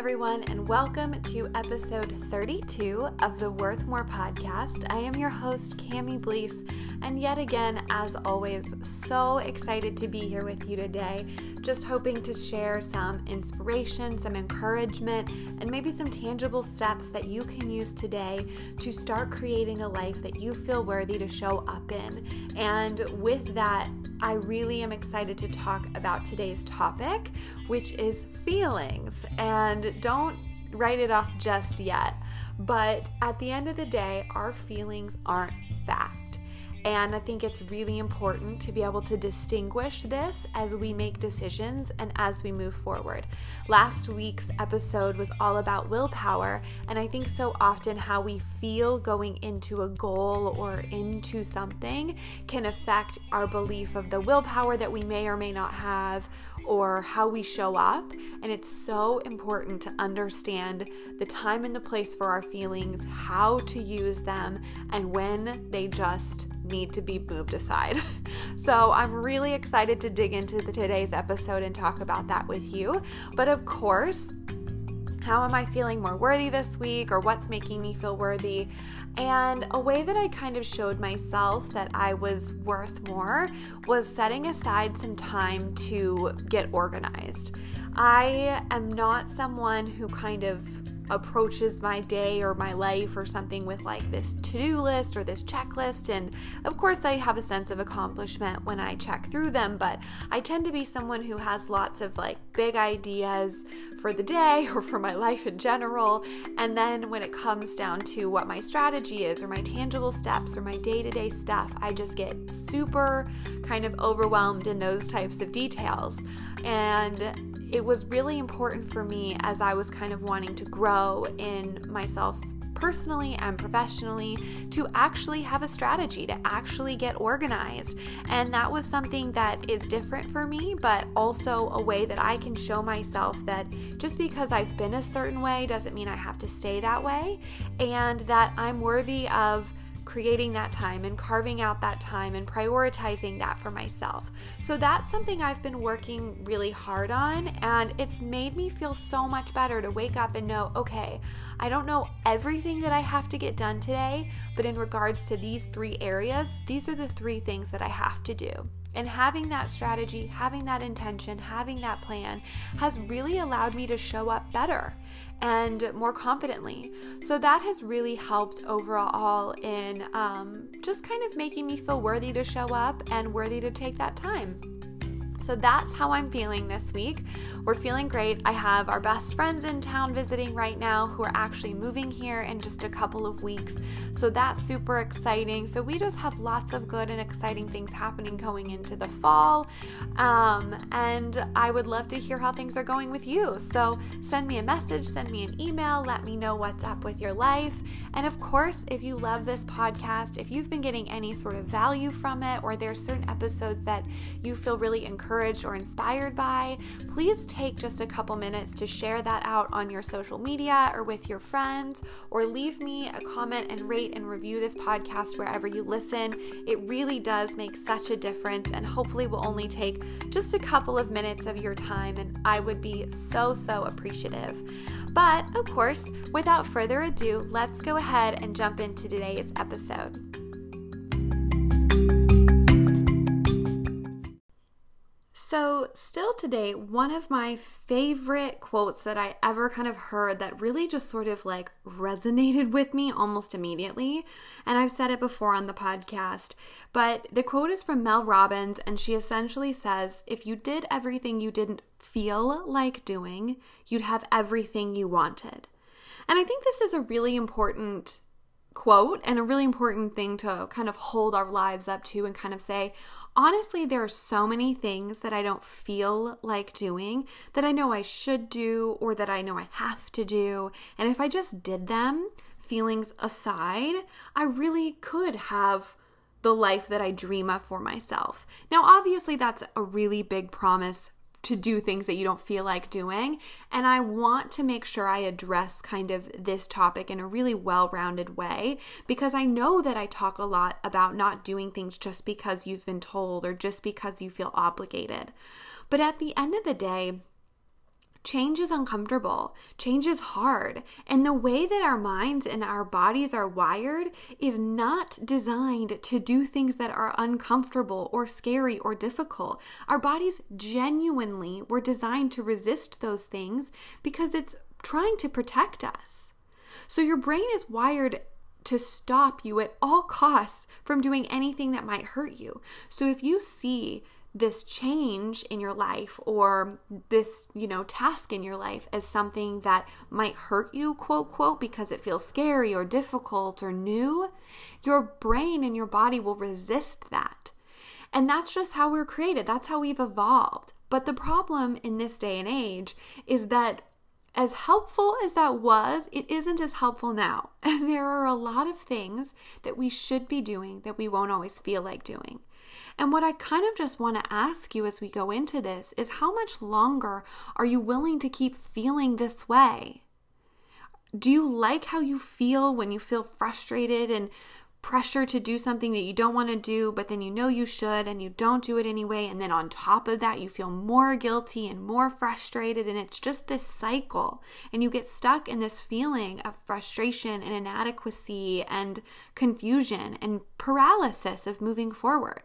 everyone, and welcome to episode 32 of the Worth More podcast. I am your host, Cami Blease, and yet again, as always, so excited to be here with you today. Just hoping to share some inspiration, some encouragement, and maybe some tangible steps that you can use today to start creating a life that you feel worthy to show up in. And with that, I really am excited to talk about today's topic, which is feelings. And don't write it off just yet. But at the end of the day, our feelings aren't fact. And I think it's really important to be able to distinguish this as we make decisions and as we move forward. Last week's episode was all about willpower, and I think so often how we feel going into a goal or into something can affect our belief of the willpower that we may or may not have or how we show up. And it's so important to understand the time and the place for our feelings, how to use them, and when they just need to be moved aside. So I'm really excited to dig into the, today's episode and talk about that with you. But of course, how am I feeling more worthy this week or what's making me feel worthy? And a way that I kind of showed myself that I was worth more was setting aside some time to get organized. I am not someone who kind of approaches my day or my life or something with like this to do list or this checklist. And of course, I have a sense of accomplishment when I check through them, but I tend to be someone who has lots of like big ideas for the day or for my life in general. And then when it comes down to what my strategy is or my tangible steps or my day to day stuff, I just get super kind of overwhelmed in those types of details. And it was really important for me as I was kind of wanting to grow in myself personally and professionally to actually have a strategy, to actually get organized. And that was something that is different for me, but also a way that I can show myself that just because I've been a certain way doesn't mean I have to stay that way, and that I'm worthy of creating that time and carving out that time and prioritizing that for myself. So that's something I've been working really hard on, and it's made me feel so much better to wake up and know okay, I don't know everything that I have to get done today, but in regards to these three areas, these are the three things that I have to do. And having that strategy, having that intention, having that plan has really allowed me to show up better and more confidently. So that has really helped overall in um, just kind of making me feel worthy to show up and worthy to take that time. So that's how I'm feeling this week. We're feeling great. I have our best friends in town visiting right now who are actually moving here in just a couple of weeks. So that's super exciting. So we just have lots of good and exciting things happening going into the fall. Um, and I would love to hear how things are going with you. So send me a message, send me an email, let me know what's up with your life. And of course, if you love this podcast, if you've been getting any sort of value from it, or there's certain episodes that you feel really encouraged encouraged or inspired by, please take just a couple minutes to share that out on your social media or with your friends, or leave me a comment and rate and review this podcast wherever you listen. It really does make such a difference and hopefully will only take just a couple of minutes of your time, and I would be so, so appreciative. But of course, without further ado, let's go ahead and jump into today's episode. So, still today, one of my favorite quotes that I ever kind of heard that really just sort of like resonated with me almost immediately, and I've said it before on the podcast, but the quote is from Mel Robbins, and she essentially says, If you did everything you didn't feel like doing, you'd have everything you wanted. And I think this is a really important quote and a really important thing to kind of hold our lives up to and kind of say, honestly, there are so many things that I don't feel like doing that I know I should do or that I know I have to do. And if I just did them, feelings aside, I really could have the life that I dream of for myself. Now, obviously, that's a really big promise to do things that you don't feel like doing. And I want to make sure I address kind of this topic in a really well rounded way because I know that I talk a lot about not doing things just because you've been told or just because you feel obligated. But at the end of the day, Change is uncomfortable. Change is hard. And the way that our minds and our bodies are wired is not designed to do things that are uncomfortable or scary or difficult. Our bodies genuinely were designed to resist those things because it's trying to protect us. So your brain is wired to stop you at all costs from doing anything that might hurt you. So if you see this change in your life or this, you know, task in your life as something that might hurt you, quote, quote, because it feels scary or difficult or new, your brain and your body will resist that. And that's just how we're created. That's how we've evolved. But the problem in this day and age is that as helpful as that was, it isn't as helpful now. And there are a lot of things that we should be doing that we won't always feel like doing. And what I kind of just want to ask you as we go into this is how much longer are you willing to keep feeling this way? Do you like how you feel when you feel frustrated and pressure to do something that you don't want to do, but then you know you should and you don't do it anyway? And then on top of that, you feel more guilty and more frustrated. And it's just this cycle. And you get stuck in this feeling of frustration and inadequacy and confusion and paralysis of moving forward.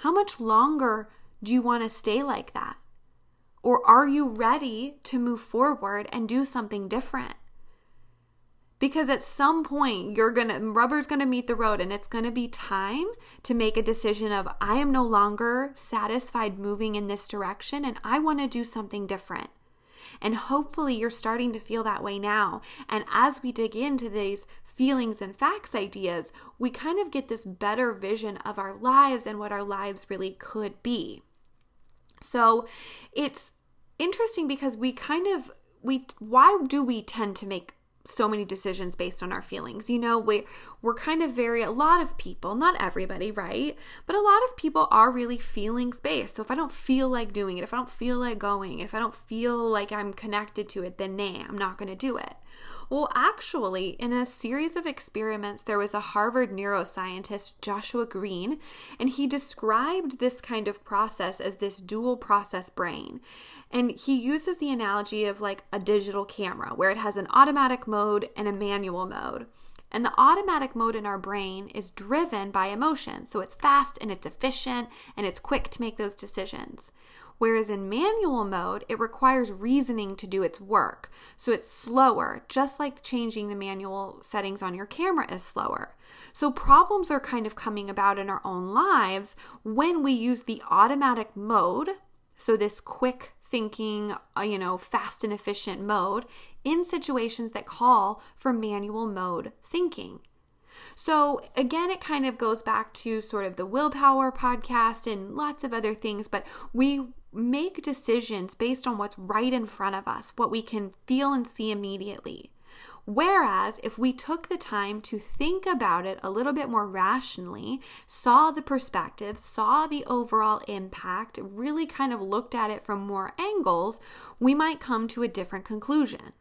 How much longer do you want to stay like that? Or are you ready to move forward and do something different? Because at some point, you're gonna, rubber's gonna meet the road, and it's gonna be time to make a decision of, I am no longer satisfied moving in this direction, and I wanna do something different. And hopefully, you're starting to feel that way now. And as we dig into these feelings and facts ideas, we kind of get this better vision of our lives and what our lives really could be. So it's interesting because we kind of we why do we tend to make so many decisions based on our feelings. You know, we we're kind of very a lot of people, not everybody, right? But a lot of people are really feelings based. So if I don't feel like doing it, if I don't feel like going, if I don't feel like I'm connected to it, then nah, I'm not going to do it. Well, actually, in a series of experiments, there was a Harvard neuroscientist, Joshua Greene, and he described this kind of process as this dual process brain. And he uses the analogy of like a digital camera where it has an automatic mode and a manual mode. And the automatic mode in our brain is driven by emotion. So it's fast and it's efficient and it's quick to make those decisions. Whereas in manual mode, it requires reasoning to do its work. So it's slower, just like changing the manual settings on your camera is slower. So problems are kind of coming about in our own lives when we use the automatic mode. So this quick thinking, uh, you know, fast and efficient mode in situations that call for manual mode thinking. So, again, it kind of goes back to sort of the willpower podcast and lots of other things, but we make decisions based on what's right in front of us, what we can feel and see immediately. Whereas if we took the time to think about it a little bit more rationally, saw the perspective, saw the overall impact, really kind of looked at it from more angles, we might come to a different conclusion.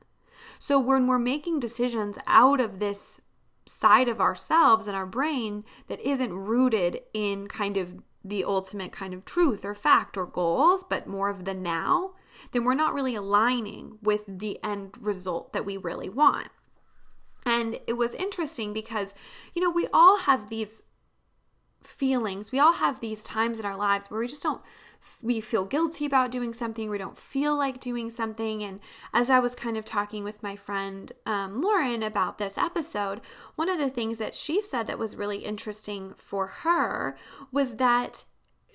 So when we're making decisions out of this side of ourselves and our brain that isn't rooted in kind of the ultimate kind of truth or fact or goals, but more of the now, then we're not really aligning with the end result that we really want. And it was interesting because, you know, we all have these feelings, we all have these times in our lives where we just don't we feel guilty about doing something, we don't feel like doing something. And as I was kind of talking with my friend um, Lauren about this episode, one of the things that she said that was really interesting for her was that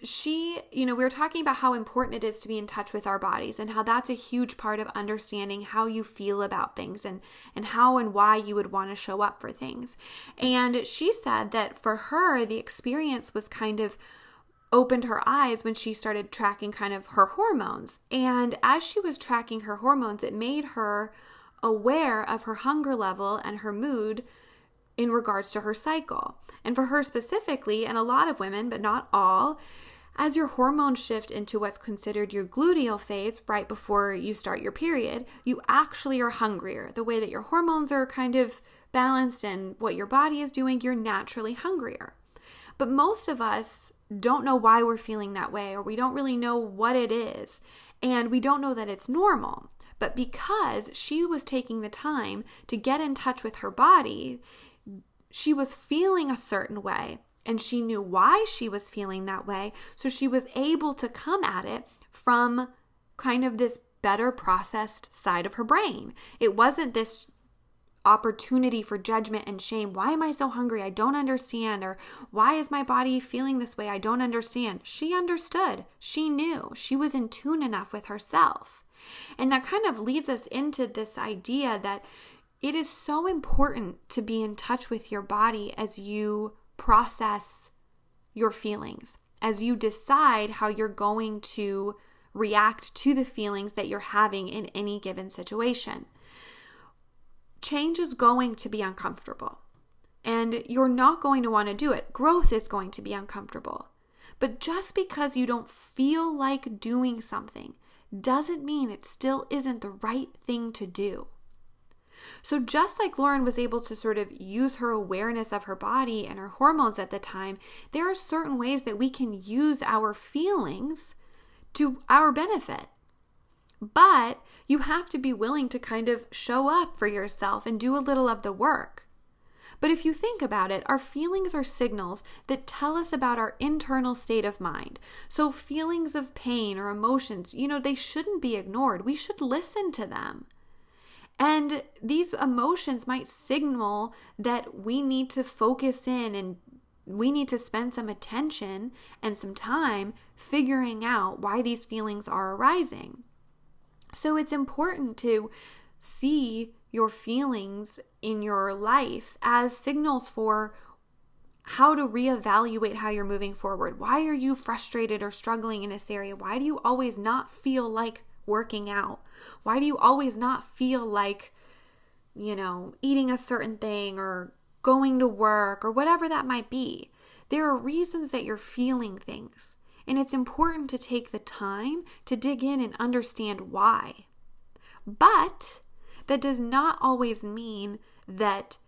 she, you know, we were talking about how important it is to be in touch with our bodies and how that's a huge part of understanding how you feel about things and and how and why you would want to show up for things. And she said that for her the experience was kind of opened her eyes when she started tracking kind of her hormones. And as she was tracking her hormones, it made her aware of her hunger level and her mood in regards to her cycle. And for her specifically, and a lot of women, but not all, as your hormones shift into what's considered your luteal phase right before you start your period, you actually are hungrier. The way that your hormones are kind of balanced and what your body is doing, you're naturally hungrier. But most of us don't know why we're feeling that way or we don't really know what it is and we don't know that it's normal. But because she was taking the time to get in touch with her body, she was feeling a certain way and she knew why she was feeling that way. So she was able to come at it from kind of this better processed side of her brain. It wasn't this opportunity for judgment and shame. Why am I so hungry? I don't understand. Or why is my body feeling this way? I don't understand. She understood. She knew. She was in tune enough with herself. And that kind of leads us into this idea that it is so important to be in touch with your body as you process your feelings, as you decide how you're going to react to the feelings that you're having in any given situation. Change is going to be uncomfortable, and you're not going to want to do it. Growth is going to be uncomfortable. But just because you don't feel like doing something doesn't mean it still isn't the right thing to do. So, just like Lauren was able to sort of use her awareness of her body and her hormones at the time, there are certain ways that we can use our feelings to our benefit. But you have to be willing to kind of show up for yourself and do a little of the work. But if you think about it, our feelings are signals that tell us about our internal state of mind. So, feelings of pain or emotions, you know, they shouldn't be ignored. We should listen to them. And these emotions might signal that we need to focus in and we need to spend some attention and some time figuring out why these feelings are arising. So it's important to see your feelings in your life as signals for how to reevaluate how you're moving forward. Why are you frustrated or struggling in this area? Why do you always not feel like working out? Why do you always not feel like, you know, eating a certain thing or going to work or whatever that might be? There are reasons that you're feeling things, and it's important to take the time to dig in and understand why. But that does not always mean that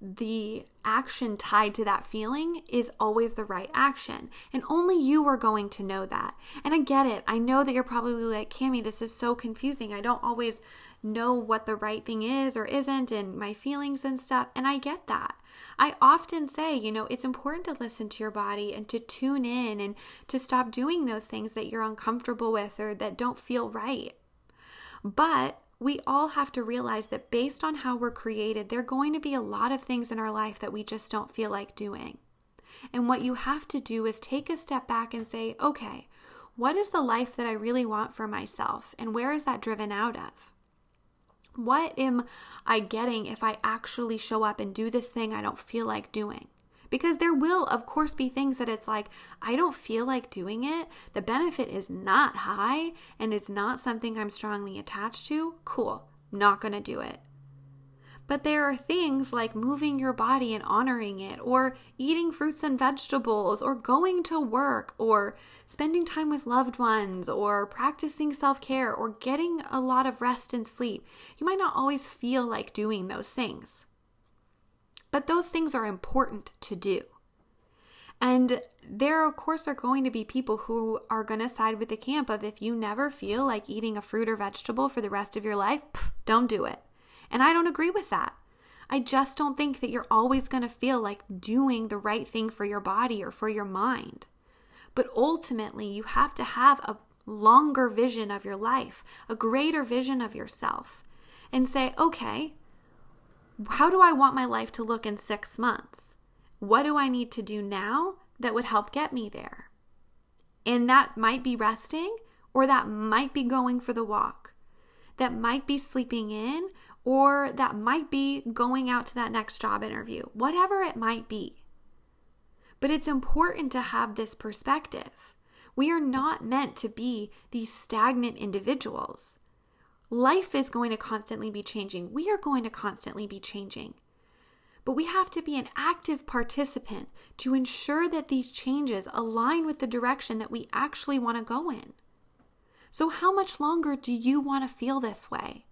the action tied to that feeling is always the right action. And only you are going to know that. And I get it. I know that you're probably like, Cami, this is so confusing. I don't always know what the right thing is or isn't and my feelings and stuff. And I get that. I often say, you know, it's important to listen to your body and to tune in and to stop doing those things that you're uncomfortable with or that don't feel right. But we all have to realize that based on how we're created, there are going to be a lot of things in our life that we just don't feel like doing. And what you have to do is take a step back and say, okay, what is the life that I really want for myself? And where is that driven out of? What am I getting if I actually show up and do this thing I don't feel like doing? Because there will, of course, be things that it's like, I don't feel like doing it. The benefit is not high and it's not something I'm strongly attached to. Cool, not gonna do it. But there are things like moving your body and honoring it, or eating fruits and vegetables, or going to work, or spending time with loved ones, or practicing self care, or getting a lot of rest and sleep. You might not always feel like doing those things. But those things are important to do. And there, of course, are going to be people who are going to side with the camp of if you never feel like eating a fruit or vegetable for the rest of your life, pff, don't do it. And I don't agree with that. I just don't think that you're always going to feel like doing the right thing for your body or for your mind. But ultimately, you have to have a longer vision of your life, a greater vision of yourself, and say, okay, how do I want my life to look in six months? What do I need to do now that would help get me there? And that might be resting, or that might be going for the walk, that might be sleeping in, or that might be going out to that next job interview, whatever it might be. But it's important to have this perspective. We are not meant to be these stagnant individuals. Life is going to constantly be changing. We are going to constantly be changing. But we have to be an active participant to ensure that these changes align with the direction that we actually want to go in. So, how much longer do you want to feel this way?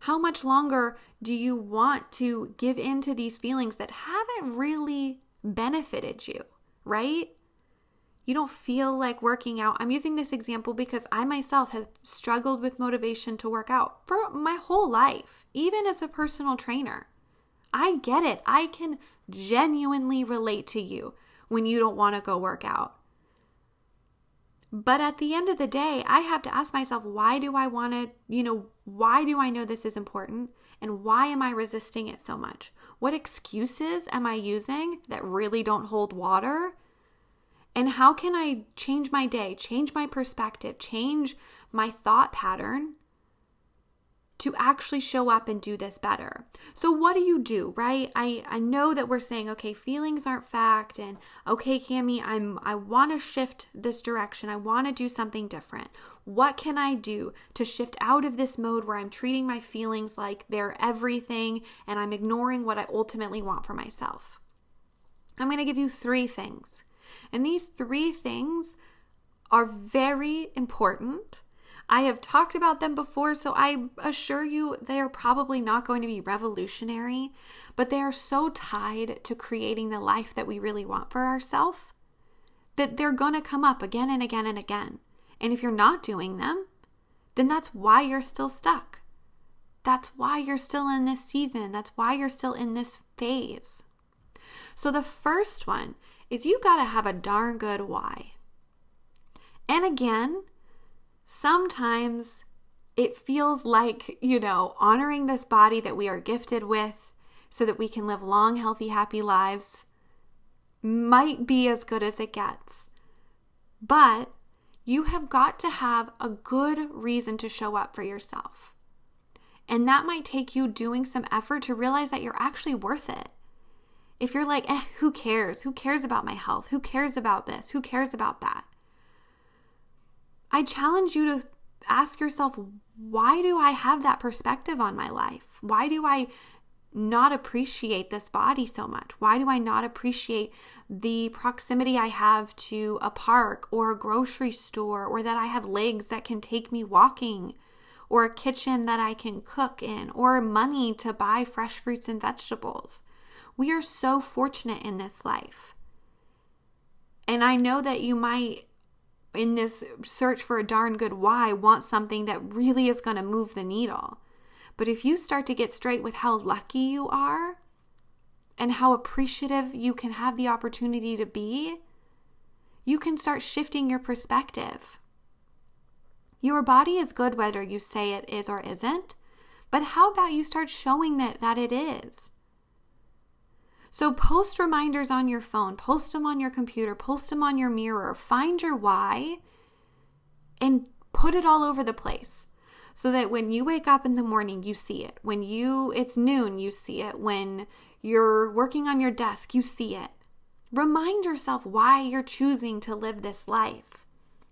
How much longer do you want to give in to these feelings that haven't really benefited you, right? You don't feel like working out. I'm using this example because I myself have struggled with motivation to work out for my whole life, even as a personal trainer. I get it. I can genuinely relate to you when you don't want to go work out. But at the end of the day, I have to ask myself, why do I want to, you know, why do I know this is important? And why am I resisting it so much? What excuses am I using that really don't hold water? And how can I change my day, change my perspective, change my thought pattern to actually show up and do this better. So what do you do, right? I I know that we're saying okay, feelings aren't fact and okay, Cami, I'm I want to shift this direction. I want to do something different. What can I do to shift out of this mode where I'm treating my feelings like they're everything and I'm ignoring what I ultimately want for myself? I'm going to give you 3 things. And these 3 things are very important I have talked about them before, so I assure you they are probably not going to be revolutionary, but they are so tied to creating the life that we really want for ourselves that they're going to come up again and again and again. And if you're not doing them, then that's why you're still stuck. That's why you're still in this season. That's why you're still in this phase. So the first one is you got to have a darn good why. And again, sometimes it feels like, you know, honoring this body that we are gifted with so that we can live long, healthy, happy lives might be as good as it gets. But you have got to have a good reason to show up for yourself. And that might take you doing some effort to realize that you're actually worth it. If you're like, eh, who cares? Who cares about my health? Who cares about this? Who cares about that? I challenge you to ask yourself why do I have that perspective on my life? Why do I not appreciate this body so much? Why do I not appreciate the proximity I have to a park or a grocery store or that I have legs that can take me walking? Or a kitchen that I can cook in, or money to buy fresh fruits and vegetables. We are so fortunate in this life. And I know that you might in this search for a darn good why want something that really is going to move the needle. But if you start to get straight with how lucky you are and how appreciative you can have the opportunity to be, you can start shifting your perspective. Your body is good whether you say it is or isn't, but how about you start showing that, that it is? So post reminders on your phone, post them on your computer, post them on your mirror. Find your why and put it all over the place so that when you wake up in the morning you see it. When you it's noon you see it. When you're working on your desk you see it. Remind yourself why you're choosing to live this life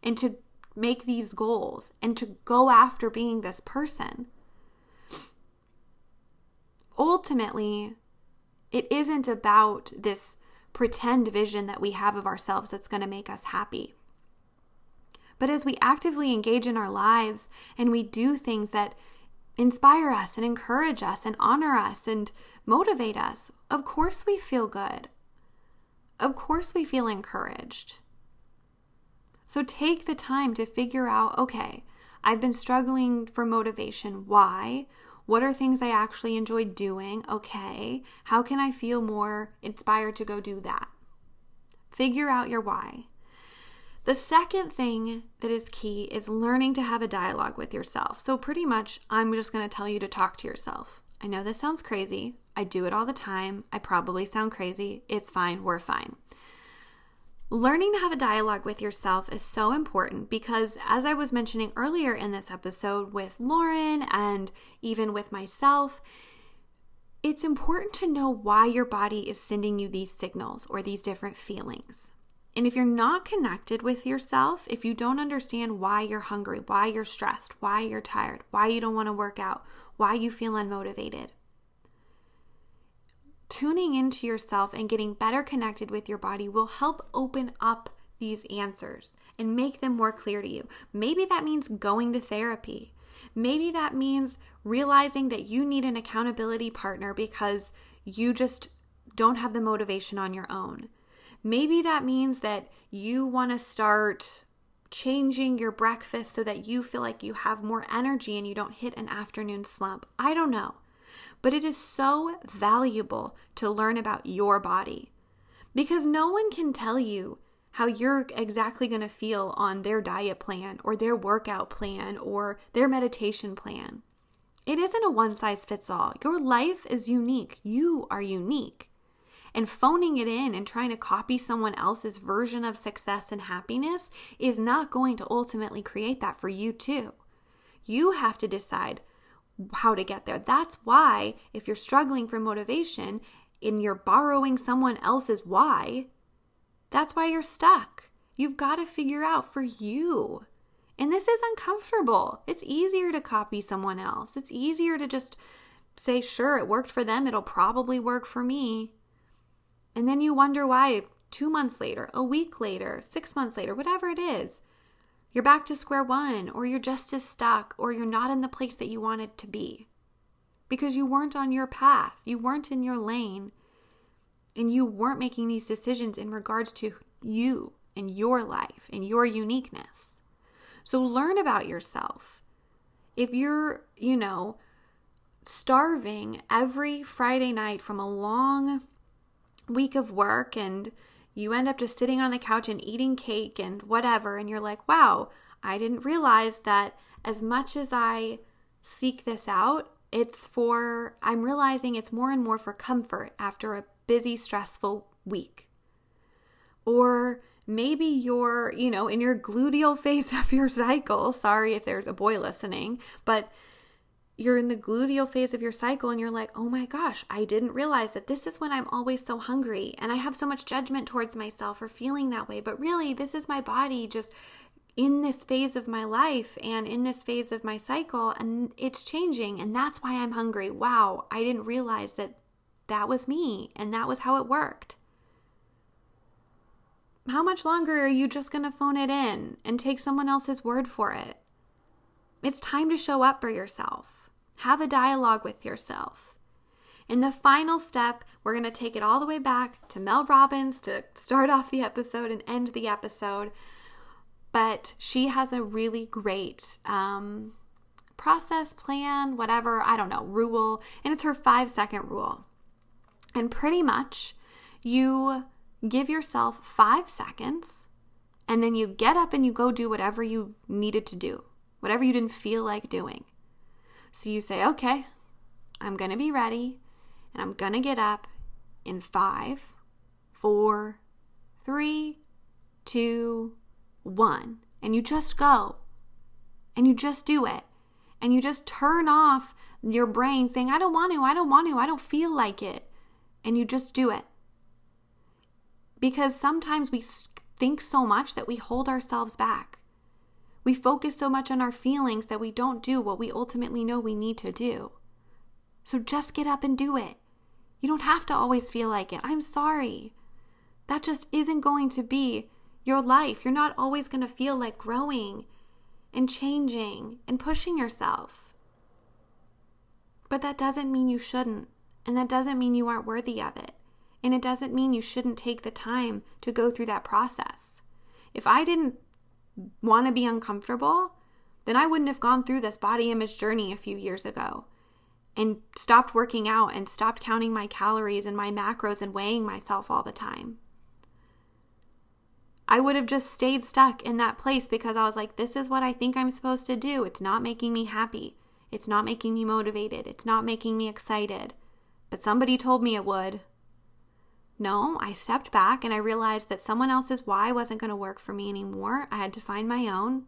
and to make these goals and to go after being this person. Ultimately it isn't about this pretend vision that we have of ourselves that's going to make us happy. But as we actively engage in our lives and we do things that inspire us and encourage us and honor us and motivate us, of course we feel good. Of course we feel encouraged. So take the time to figure out okay, I've been struggling for motivation. Why? What are things I actually enjoy doing? Okay. How can I feel more inspired to go do that? Figure out your why. The second thing that is key is learning to have a dialogue with yourself. So, pretty much, I'm just going to tell you to talk to yourself. I know this sounds crazy. I do it all the time. I probably sound crazy. It's fine. We're fine. Learning to have a dialogue with yourself is so important because, as I was mentioning earlier in this episode with Lauren and even with myself, it's important to know why your body is sending you these signals or these different feelings. And if you're not connected with yourself, if you don't understand why you're hungry, why you're stressed, why you're tired, why you don't want to work out, why you feel unmotivated, tuning into yourself and getting better connected with your body will help open up these answers and make them more clear to you. Maybe that means going to therapy. Maybe that means realizing that you need an accountability partner because you just don't have the motivation on your own. Maybe that means that you want to start changing your breakfast so that you feel like you have more energy and you don't hit an afternoon slump. I don't know. But it is so valuable to learn about your body because no one can tell you how you're exactly going to feel on their diet plan or their workout plan or their meditation plan. It isn't a one size fits all. Your life is unique. You are unique. And phoning it in and trying to copy someone else's version of success and happiness is not going to ultimately create that for you, too. You have to decide how to get there. That's why, if you're struggling for motivation and you're borrowing someone else's why, that's why you're stuck. You've got to figure out for you. And this is uncomfortable. It's easier to copy someone else. It's easier to just say, sure, it worked for them. It'll probably work for me. And then you wonder why two months later, a week later, six months later, whatever it is, you're back to square one, or you're just as stuck, or you're not in the place that you wanted to be because you weren't on your path, you weren't in your lane, and you weren't making these decisions in regards to you and your life and your uniqueness. So learn about yourself. If you're, you know, starving every Friday night from a long week of work and you end up just sitting on the couch and eating cake and whatever, and you're like, wow, I didn't realize that as much as I seek this out, it's for, I'm realizing it's more and more for comfort after a busy, stressful week. Or maybe you're, you know, in your luteal phase of your cycle. Sorry if there's a boy listening, but you're in the luteal phase of your cycle and you're like, oh my gosh, I didn't realize that this is when I'm always so hungry and I have so much judgment towards myself for feeling that way. But really, this is my body just in this phase of my life and in this phase of my cycle, and it's changing. And that's why I'm hungry. Wow, I didn't realize that that was me and that was how it worked. How much longer are you just going to phone it in and take someone else's word for it? It's time to show up for yourself. Have a dialogue with yourself. In the final step, we're going to take it all the way back to Mel Robbins to start off the episode and end the episode. But she has a really great um, process, plan, whatever, I don't know, rule, and it's her five second rule. And pretty much, you give yourself five seconds and then you get up and you go do whatever you needed to do, whatever you didn't feel like doing. So you say, okay, I'm going to be ready and I'm going to get up in five, four, three, two, one. And you just go and you just do it. And you just turn off your brain saying, I don't want to, I don't want to, I don't feel like it. And you just do it. Because sometimes we think so much that we hold ourselves back. We focus so much on our feelings that we don't do what we ultimately know we need to do. So just get up and do it. You don't have to always feel like it. I'm sorry. That just isn't going to be your life. You're not always going to feel like growing and changing and pushing yourself. But that doesn't mean you shouldn't. And that doesn't mean you aren't worthy of it. And it doesn't mean you shouldn't take the time to go through that process. If I didn't want to be uncomfortable, then I wouldn't have gone through this body image journey a few years ago and stopped working out and stopped counting my calories and my macros and weighing myself all the time. I would have just stayed stuck in that place because I was like, this is what I think I'm supposed to do. It's not making me happy. It's not making me motivated. It's not making me excited. But somebody told me it would. No, I stepped back and I realized that someone else's why wasn't going to work for me anymore. I had to find my own.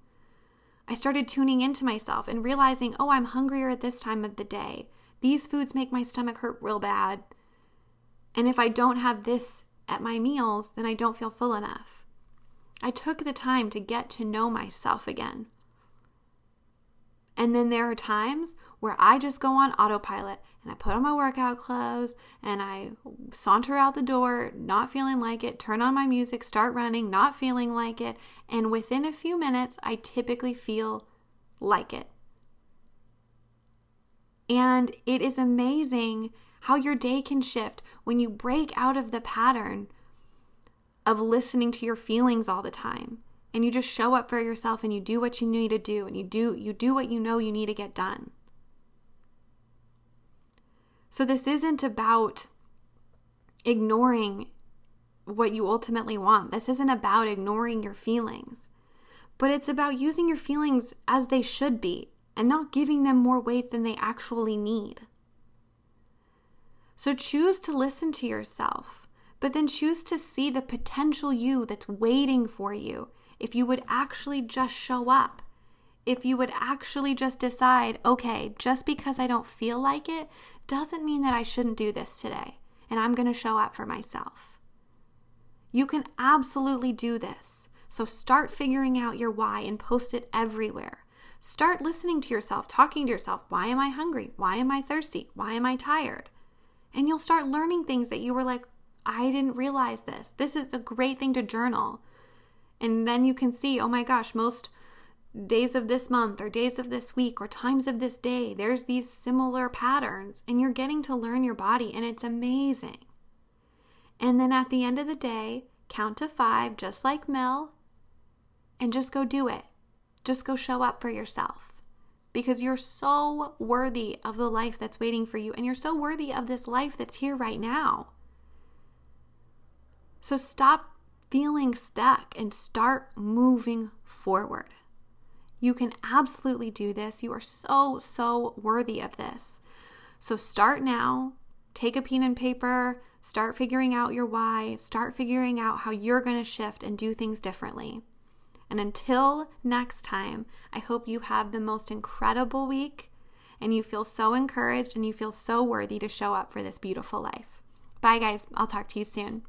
I started tuning into myself and realizing, oh, I'm hungrier at this time of the day. These foods make my stomach hurt real bad. And if I don't have this at my meals, then I don't feel full enough. I took the time to get to know myself again. And then there are times where I just go on autopilot and I put on my workout clothes and I saunter out the door, not feeling like it, turn on my music, start running, not feeling like it. And within a few minutes, I typically feel like it. And it is amazing how your day can shift when you break out of the pattern of listening to your feelings all the time and you just show up for yourself and you do what you need to do and you do you do what you know you need to get done. So this isn't about ignoring what you ultimately want. This isn't about ignoring your feelings. But it's about using your feelings as they should be and not giving them more weight than they actually need. So choose to listen to yourself, but then choose to see the potential you that's waiting for you if you would actually just show up. If you would actually just decide, okay, just because I don't feel like it doesn't mean that I shouldn't do this today, and I'm going to show up for myself. You can absolutely do this. So start figuring out your why and post it everywhere. Start listening to yourself, talking to yourself. Why am I hungry? Why am I thirsty? Why am I tired? And you'll start learning things that you were like, I didn't realize this. This is a great thing to journal. And then you can see, oh my gosh, most days of this month or days of this week or times of this day, there's these similar patterns. And you're getting to learn your body, and it's amazing. And then at the end of the day, count to five, just like Mel, and just go do it. Just go show up for yourself because you're so worthy of the life that's waiting for you, and you're so worthy of this life that's here right now. So stop feeling stuck and start moving forward. You can absolutely do this. You are so, so worthy of this. So start now. Take a pen and paper. Start figuring out your why. Start figuring out how you're going to shift and do things differently. And until next time, I hope you have the most incredible week and you feel so encouraged and you feel so worthy to show up for this beautiful life. Bye, guys. I'll talk to you soon.